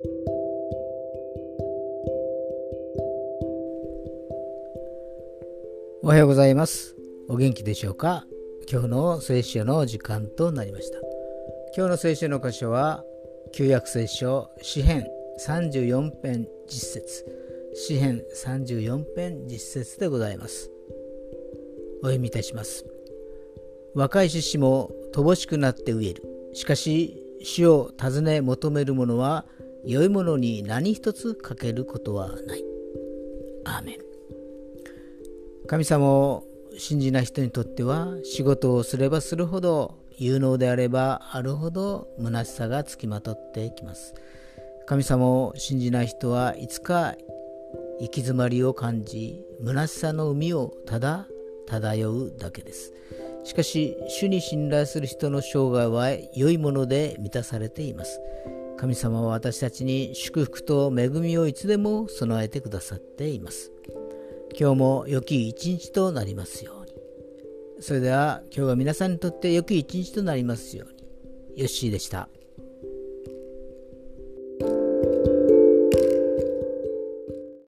おはようございます。お元気でしょうか？今日の聖書の時間となりました。今日の聖書の箇所は旧約聖書詩編34編実節。詩編34編実節でございます。お読みいたします。若い獅子も乏しくなって飢える。しかし主を尋ね求める者は良いものに何一つ欠けることはない。アーメン。神様を信じない人にとっては仕事をすればするほど有能であればあるほど虚しさがつきまとってきます。神様を信じない人はいつか行き詰まりを感じ虚しさの海をただ漂うだけです。しかし主に信頼する人の生涯は良いもので満たされています。神様は私たちに祝福と恵みをいつでも備えてくださっています今日も良き一日となりますように。それでは今日は皆さんにとって良き一日となりますように。ヨッシーでした。